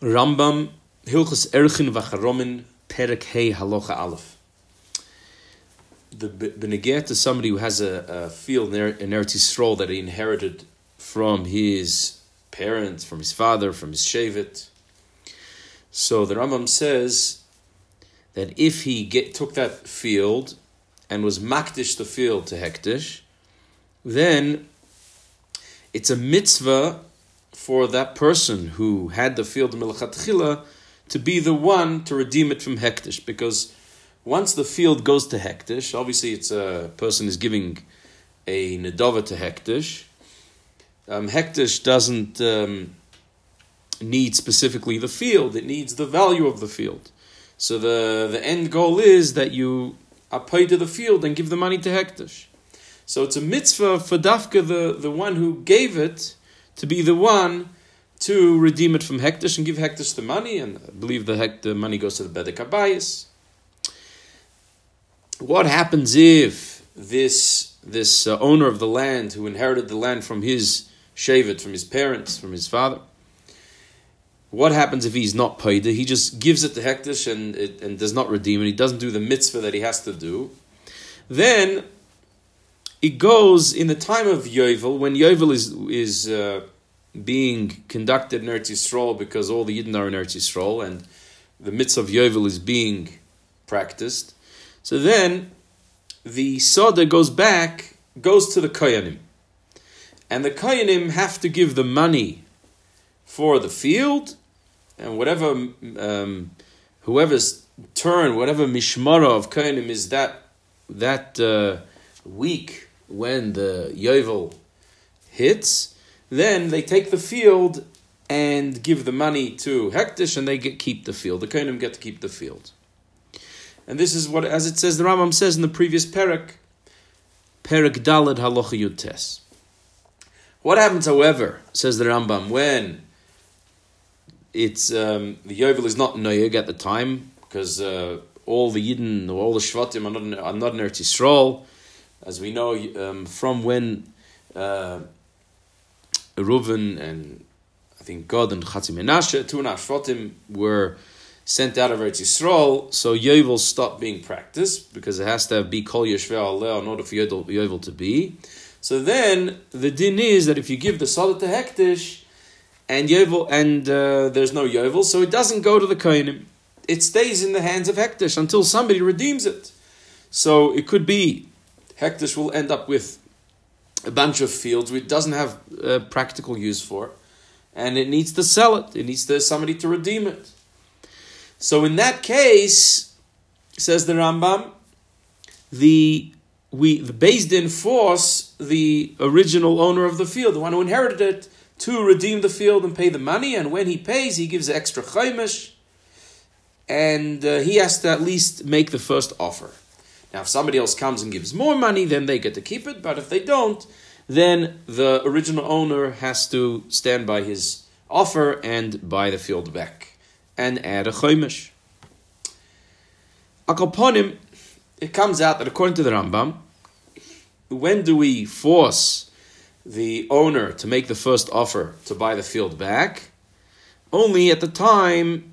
Rambam Hilchus Erchin Vacharomin Perek Hey Halocha Aleph. The Beneget is somebody who has a, a field in, er-, in Eretz Yisrael that he inherited from his parents, from his father, from his Shevet. So the Rambam says that if he get, took that field and was makdish the field to hektish, then it's a mitzvah for that person who had the field of Melachatchila to be the one to redeem it from hektish, because once the field goes to hektish, obviously it's a person is giving a nedova to hektish. Um, hektish doesn't um, need specifically the field; it needs the value of the field. So the the end goal is that you apply to the field and give the money to hektish. So it's a mitzvah for dafka the the one who gave it to be the one to redeem it from Hektish and give Hektish the money, and I believe the, hek- the money goes to the Bedek Abayis. What happens if this, this uh, owner of the land who inherited the land from his Shevet, from his parents, from his father, what happens if he's not paid? He just gives it to Hektish and, it, and does not redeem it. He doesn't do the mitzvah that he has to do. Then it goes in the time of Yovel, when Yovel is, is uh, being conducted in Eretz Yisrael because all the Yidden are in Eretz Yisrael and the mitzvah of Yovel is being practiced. So then the Soda goes back, goes to the Koyanim. And the Koyanim have to give the money for the field and whatever, um, whoever's turn, whatever mishmara of Koyanim is that, that uh, week when the Yovel hits, then they take the field and give the money to Hektish and they get, keep the field. The Kohanim get to keep the field. And this is what, as it says, the Rambam says in the previous Perak, Perak Dalad Halacha Yutes. What happens, however, says the Rambam, when it's um, the Yovel is not Noyeg at the time, because uh, all the Yidden, all the Shvatim are not, are not in Eretz Yisrael, as we know um, from when uh, Reuven and I think Gad and Chatzi Menashe, two Nashvatim, were sent out of Eretz Yisrael, so Yovel stopped being practiced because it has to be Kol Yeshvei Aleh in order for Yovel to be. So then the din is that if you give the Salat to Hektish and Yovel and uh, there's no Yovel, so it doesn't go to the Kohanim. It stays in the hands of Hektish until somebody redeems it. So it could be Hektish will end up with a bunch of fields which doesn't have uh, practical use for, and it needs to sell it. It needs to somebody to redeem it. So in that case, says the Rambam, the we the Din force the original owner of the field, the one who inherited it, to redeem the field and pay the money. And when he pays, he gives extra chaimish, and uh, he has to at least make the first offer. Now, if somebody else comes and gives more money, then they get to keep it. But if they don't, then the original owner has to stand by his offer and buy the field back and add a chaimish. Akalponim, it comes out that according to the Rambam, when do we force the owner to make the first offer to buy the field back? Only at the time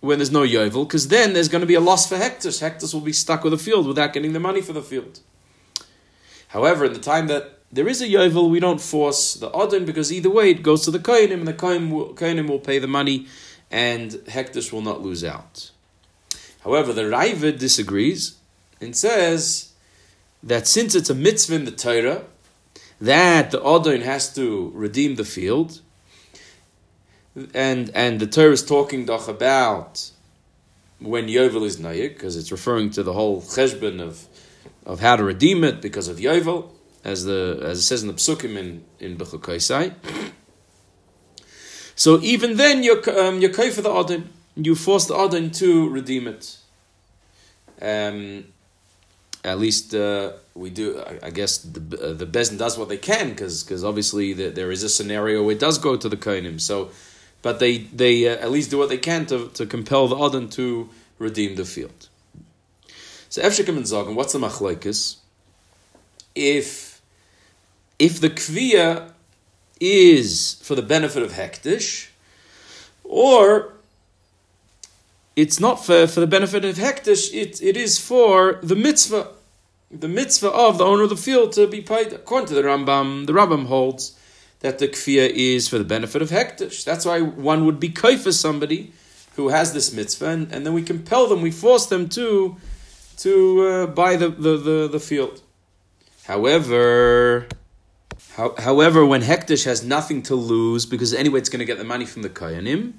when there's no yovel, because then there's going to be a loss for Hektish. Hektish will be stuck with the field without getting the money for the field. However, in the time that there is a yovel, we don't force the odin because either way it goes to the kohenim, and the kohenim will, will pay the money, and Hektish will not lose out. However, the Raavad disagrees and says that since it's a mitzvah in the Torah, that the odin has to redeem the field, and and the Torah is talking doch about when Yovel is Nayik, because it's referring to the whole cheshbon of of how to redeem it because of Yovel, as the as it says in the Psukim in in Bechukaisai. So even then, you're um, you're for the Adin. You force the Adin to redeem it. Um, at least uh, we do. I, I guess the uh, the Bezin does what they can because because obviously the, there is a scenario where it does go to the Kohanim. So but they they uh, at least do what they can to, to compel the Adon to redeem the field. So Efshekim and Zagan, what's the machlekes? If if the kviya is for the benefit of hektish, or it's not for, for the benefit of Hektish, it, it is for the mitzvah, the mitzvah of the owner of the field to be paid. According to the Rambam, the Rambam holds that the kfiyah is for the benefit of Hektish. That's why one would be for somebody who has this mitzvah, and, and then we compel them, we force them to to uh, buy the, the, the, the, field. However, how, however, when Hektish has nothing to lose, because anyway it's going to get the money from the Kayanim,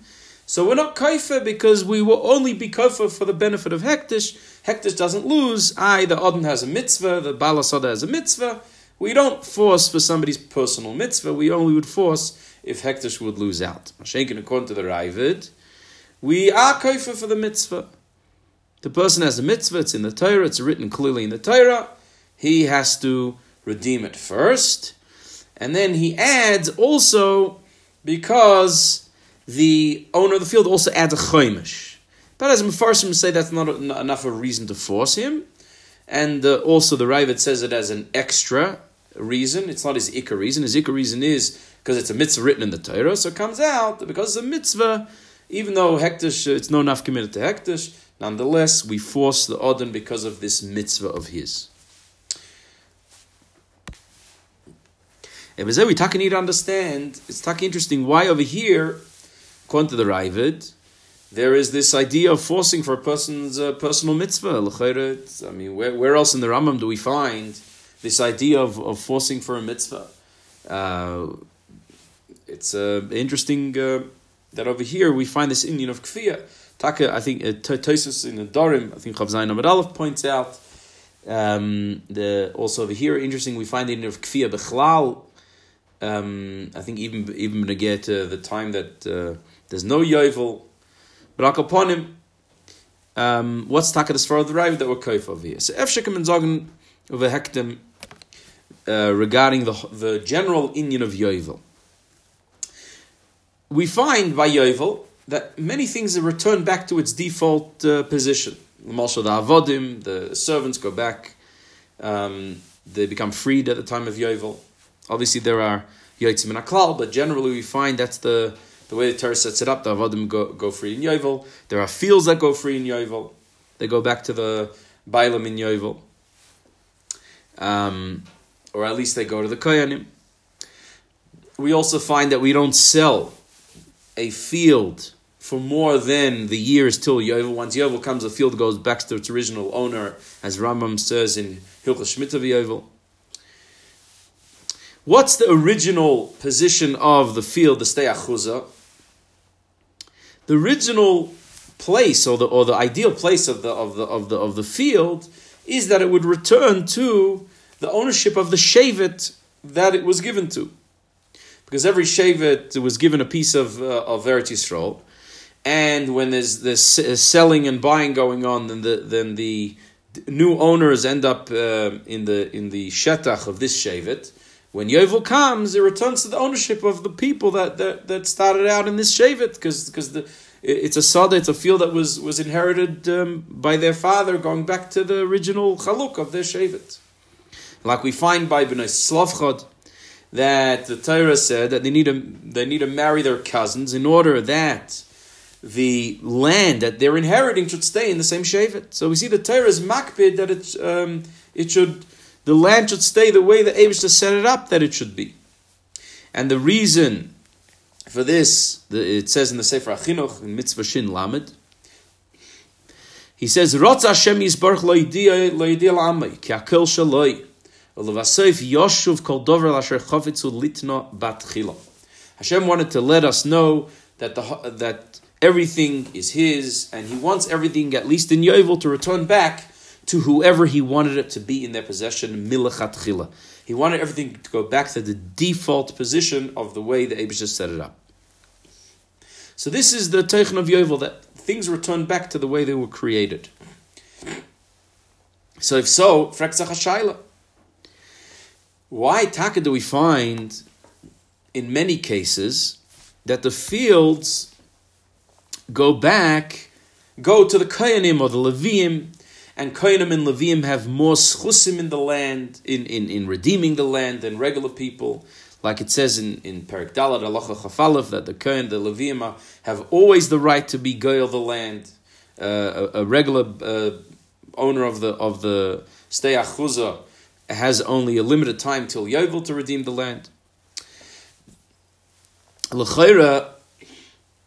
so we're not kaifa because we will only be kaifa for the benefit of hektish. Hektish doesn't lose. I, the Odin has a mitzvah, the Balasada has a mitzvah. We don't force for somebody's personal mitzvah. We only would force if hektish would lose out. According to the Raavad, we are kaifa for the mitzvah. The person has a mitzvah, it's in the Torah, it's written clearly in the Torah. He has to redeem it first. And then he adds also because the owner of the field also adds a chaimish. But as Mefarshim say, that's not enough of a reason to force him. And uh, also the Raavad says it as an extra reason. It's not his ikar reason. His ikar reason is because it's a mitzvah written in the Torah. So it comes out that because it's a mitzvah, even though hektish, uh, it's no enough committed to hektish, nonetheless, we force the odin because of this mitzvah of his. And we need to understand, it's taking interesting why over here according to the Raavad, there is this idea of forcing for a person's uh, personal mitzvah. I mean, where, where else in the Rambam do we find this idea of, of forcing for a mitzvah? Uh, it's uh, interesting uh, that over here we find this Indian of kfiyah. Taka, I think, uh, Tosus in the Dorim, I think Chav Zayin Amid Aleph points out. Um, the, also over here, interesting, we find the Indian of kfiyah bechlal. Um, I think even even get uh, the time that uh, there's no yovel. But upon him, um, what's taka the of the Rav that we're kaif over here? So Efshekim and Zogan of a hektim uh, regarding the the general Indian of yovel. We find by yovel that many things are returned back to its default uh, position. Malshal the Avodim, the servants go back. Um, they become freed at the time of yovel. Obviously, there are yotzim and aklal, but generally we find that's the the way the Torah sets it up, the Avodim go, go free in Yovel. There are fields that go free in Yovel. They go back to the Bailam in Yovel. Um, or at least they go to the Koyanim. We also find that we don't sell a field for more than the years till Yovel. Once Yovel comes, the field goes back to its original owner, as Rambam says in Hilchah Shemitah Yovel. What's the original position of the field, the Steyachuza? The original place or the or the ideal place of the of the of the of the field is that it would return to the ownership of the shevet that it was given to, because every shevet was given a piece of uh, of Eretz Yisrael, and when there's this selling and buying going on, then the then the new owners end up uh, in the in the shetach of this shevet. When Yovel comes, it returns to the ownership of the people that, that, that started out in this Shevet, because because the it's a sada, it's a field that was was inherited um, by their father, going back to the original chaluk of their Shevet. Like we find by Bnei Slavchad, that the Torah said that they need to they need to marry their cousins in order that the land that they're inheriting should stay in the same shevet. So we see the Torah is makbid that it um, it should the land should stay the way the Abish set it up that it should be. And the reason for this, it says in the Sefer Achinuch, in Mitzvah Shin Lamed, he says, Rotz Hashem Yisbarch lo yidiyah l'amay, ki akel shaloi, ulevasef yoshuv kol dover l'asher chofetzu litno bat chila. Hashem wanted to let us know that the that everything is His, and He wants everything, at least in Yovel, to return back to whoever he wanted it to be in their possession, milachat chila. He wanted everything to go back to the default position of the way the Abishah set it up. So this is the Teichen of Yovel, that things return back to the way they were created. So if so, Freksach Why taka do we find in many cases that the fields go back, go to the Kayanim or the Leviim, and Kohanim and Levim have more schusim in the land, in, in, in redeeming the land than regular people. like it says in, in Perik Dalat, Alacha Chafalef, that the Kohen, the Levium, have always the right to be the land. Uh, a, a, regular uh, owner of the of the Stei has only a limited time till Yovel to redeem the land. L'chayra,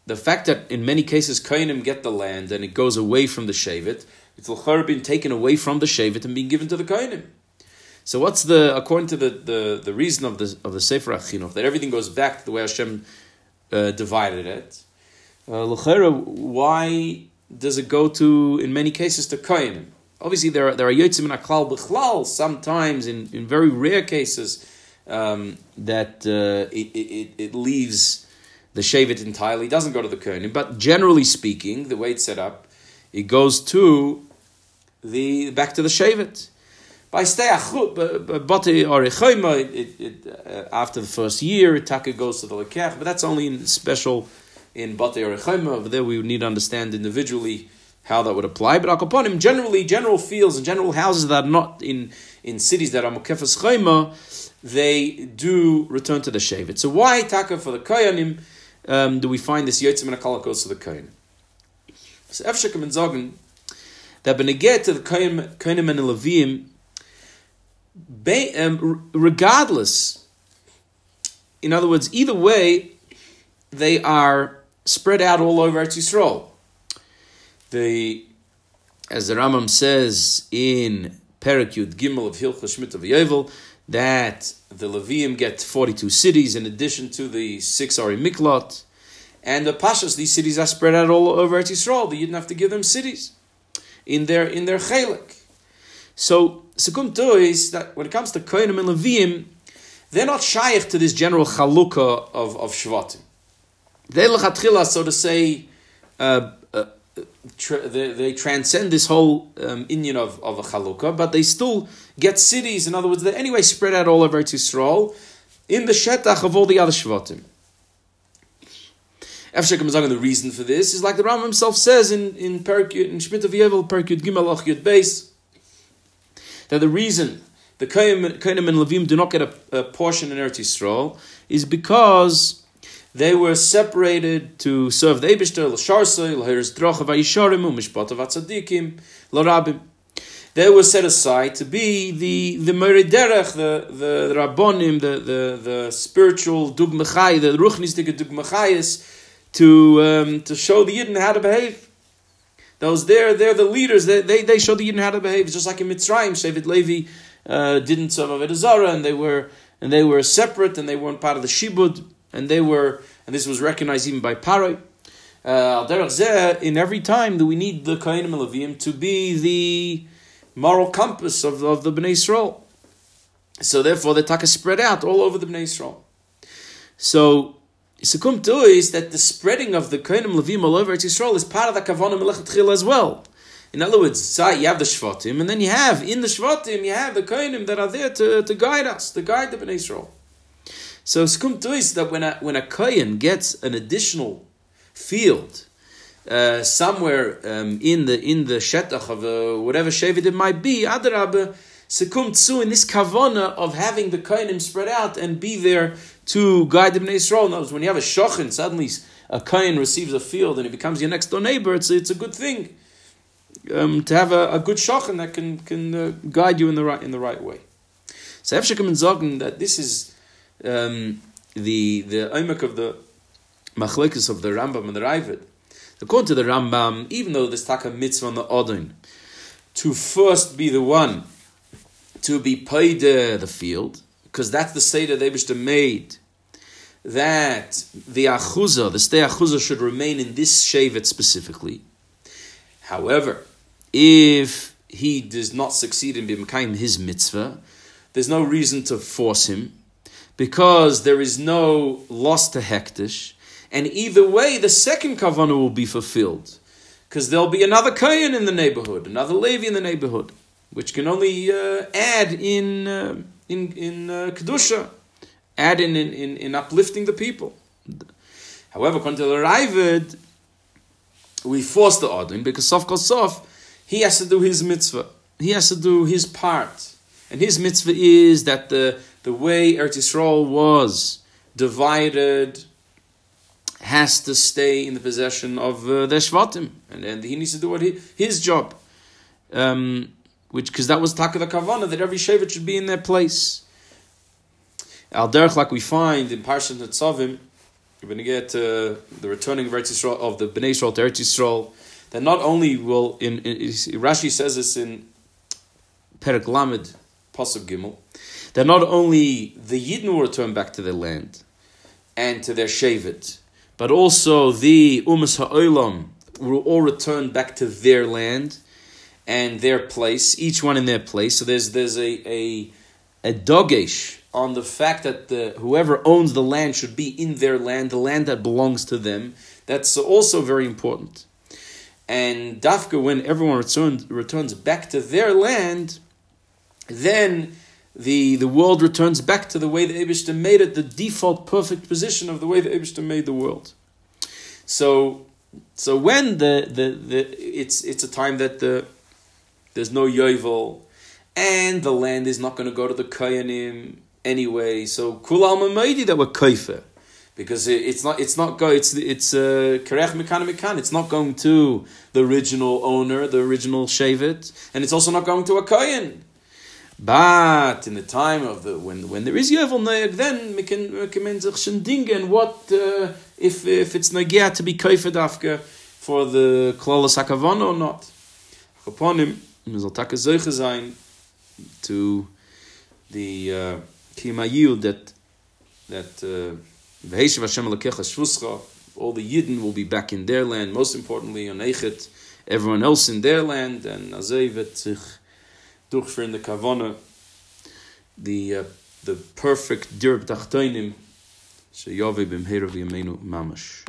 the fact that in many cases Kohenim get the land and it goes away from the Shevet, it's l'chayra being taken away from the Shevet and being given to the Kohenim. So what's the according to the, the, the reason of the of the Sefer Achinuch that everything goes back to the way Hashem uh, divided it? Uh, why does it go to in many cases to Kohenim? Obviously, there are there are yotzim in aklal b'chlal. Sometimes, in, in very rare cases, um, that uh, it, it, it leaves the shevet entirely. Doesn't go to the kohenim. But generally speaking, the way it's set up, it goes to the back to the shevet. By stay bate or uh, after the first year, taka goes to the lekech, but that's only in special in bate or Over there, we need to understand individually how that would apply. But Akoponim, generally, general fields and general houses that are not in, in cities that are Mukefas Chayma, they do return to the Shevet. So why Taka for the Koyanim um, do we find this Yotzim and Akala goes to the Koyan? So Efshekam and Zogan, that Beneget to the Koyanim and the Leviim, um, regardless, in other words, either way, they are spread out all over Eretz Yisrael the as the Rambam says in Perikud Gimel of Hilchah Shmit of that the Levium get 42 cities in addition to the six Ari Miklot. And the Pashas, these cities are spread out all over Yisrael. You didn't have to give them cities in their in their chelik. So Sekum is that when it comes to Kohenim and Levim, they're not shaykh to this general chalukah of, of Shvatim. They lechatchila, so to say, uh, tra- they, they, transcend this whole um, of, of a chalukah, but they still get cities. In other words, they anyway spread out all over Yisrael in the shetach of all the other shvatim. Efshek the reason for this is like the Ram himself says in in Perik in Shmit of Yevel Perik Gimel Och Yud Beis that the reason the Kainim and Levim do not get a, a portion in Eretz Yisrael is because they were separated to serve the Eibishter, l'sharsoi, l'hiris drocha vayisharim, u'mishpat atzadikim, l'rabim. They were set aside to be the the Meriderech, the the, the Rabbonim, the, the, the spiritual dugmachai, the ruchnistige dugmachayis, to um, to show the Yidden how to behave. Those there, they're the leaders. They, they, they show the Yidden how to behave. It's just like in Mitzrayim, Shevet Levi uh, didn't serve Avodah Zarah, and they were and they were separate, and they weren't part of the Shibud and they were, and this was recognized even by Paroi. Uh, in every time that we need the Kohanim Levim to be the moral compass of, of the Bnei Israel. So therefore, the taka spread out all over the Bnei Israel. So Sekum Tu is that the spreading of the Kohanim Levim all over Israel is part of the Kavanah Melech as well. In other words, you have the Shvatim, and then you have in the Shvatim you have the Kohanim that are there to, to guide us, to guide the Bnei Israel. So skum is that when a when a kohen gets an additional field uh, somewhere um, in the in the shetach of uh, whatever shevet it might be, adrab sekum tzu in this kavana of having the kohenim spread out and be there to guide the bnei Yisrael. Knows when you have a shochin, suddenly a kohen receives a field and he becomes your next door neighbor. It's it's a good thing um, to have a, a good shochin that can can uh, guide you in the right in the right way. So Efshekim and Zogan that this is um, the the oimek of the machlekes of the Rambam and the Raavad. According to the Rambam, even though there's taka mitzvah on the Odin, to first be the one to be paid the field, because that's the seder they wish to made, that the achuza, the stay achuza should remain in this shevet specifically. However, if he does not succeed in becoming his mitzvah, there's no reason to force him because there is no loss to hektish, and either way, the second kavanah will be fulfilled, because there'll be another kayan in the neighborhood, another levi in the neighborhood, which can only uh, add in uh, in in uh, kedusha, add in, in in, in uplifting the people. However, according to the Raavad, we force the Odin because Sof Sof, he has to do his mitzvah. He has to do his part. And his mitzvah is that the the way Eretz Yisrael was divided has to stay in the possession of uh, the Shvatim, and, and he needs to do what he, his job. Um, which because that was Taka the Kavana that every Shevet should be in their place. Al Derech, like we find in Parshat Netzavim, you're going to get uh, the returning of, Yisrael, of the Bnei Yisrael to Eretz Yisrael. That not only will in, in, Rashi says this in Perek Lamed Pasuk Gimel, that not only the Yidden will return back to their land and to their Shevet, but also the Umas Ha'olam will all return back to their land and their place, each one in their place. So there's there's a a, a on the fact that the whoever owns the land should be in their land, the land that belongs to them. That's also very important. And dafka, when everyone returns returns back to their land, then the the world returns back to the way the Abishta made it, the default perfect position of the way the Abishta made the world. So so when the, the, the it's it's a time that the there's no yovel, and the land is not going to go to the koyanim anyway. So kul al that we're kaifer. Because it's not, it's not go, it's it's uh, kerech mekan mekan. It's not going to the original owner, the original shevet, and it's also not going to a kohen. But in the time of the when when there is yovel noyag, then recommend dingen. What uh, if if it's nagia to be kaifer dafka for the klolas hakavon or not? Upon him. Man soll takke solche sein to the uh, kimayil that that uh, V'heshav Hashem Elokecha Shvuscha all the Yidden will be back in their land, most importantly on Eichet, everyone else in their land, and Azay wird sich durchführen the Kavona, the, uh, the perfect Dirb Tachtoinim, Sheyove B'mheira V'yameinu Mamash.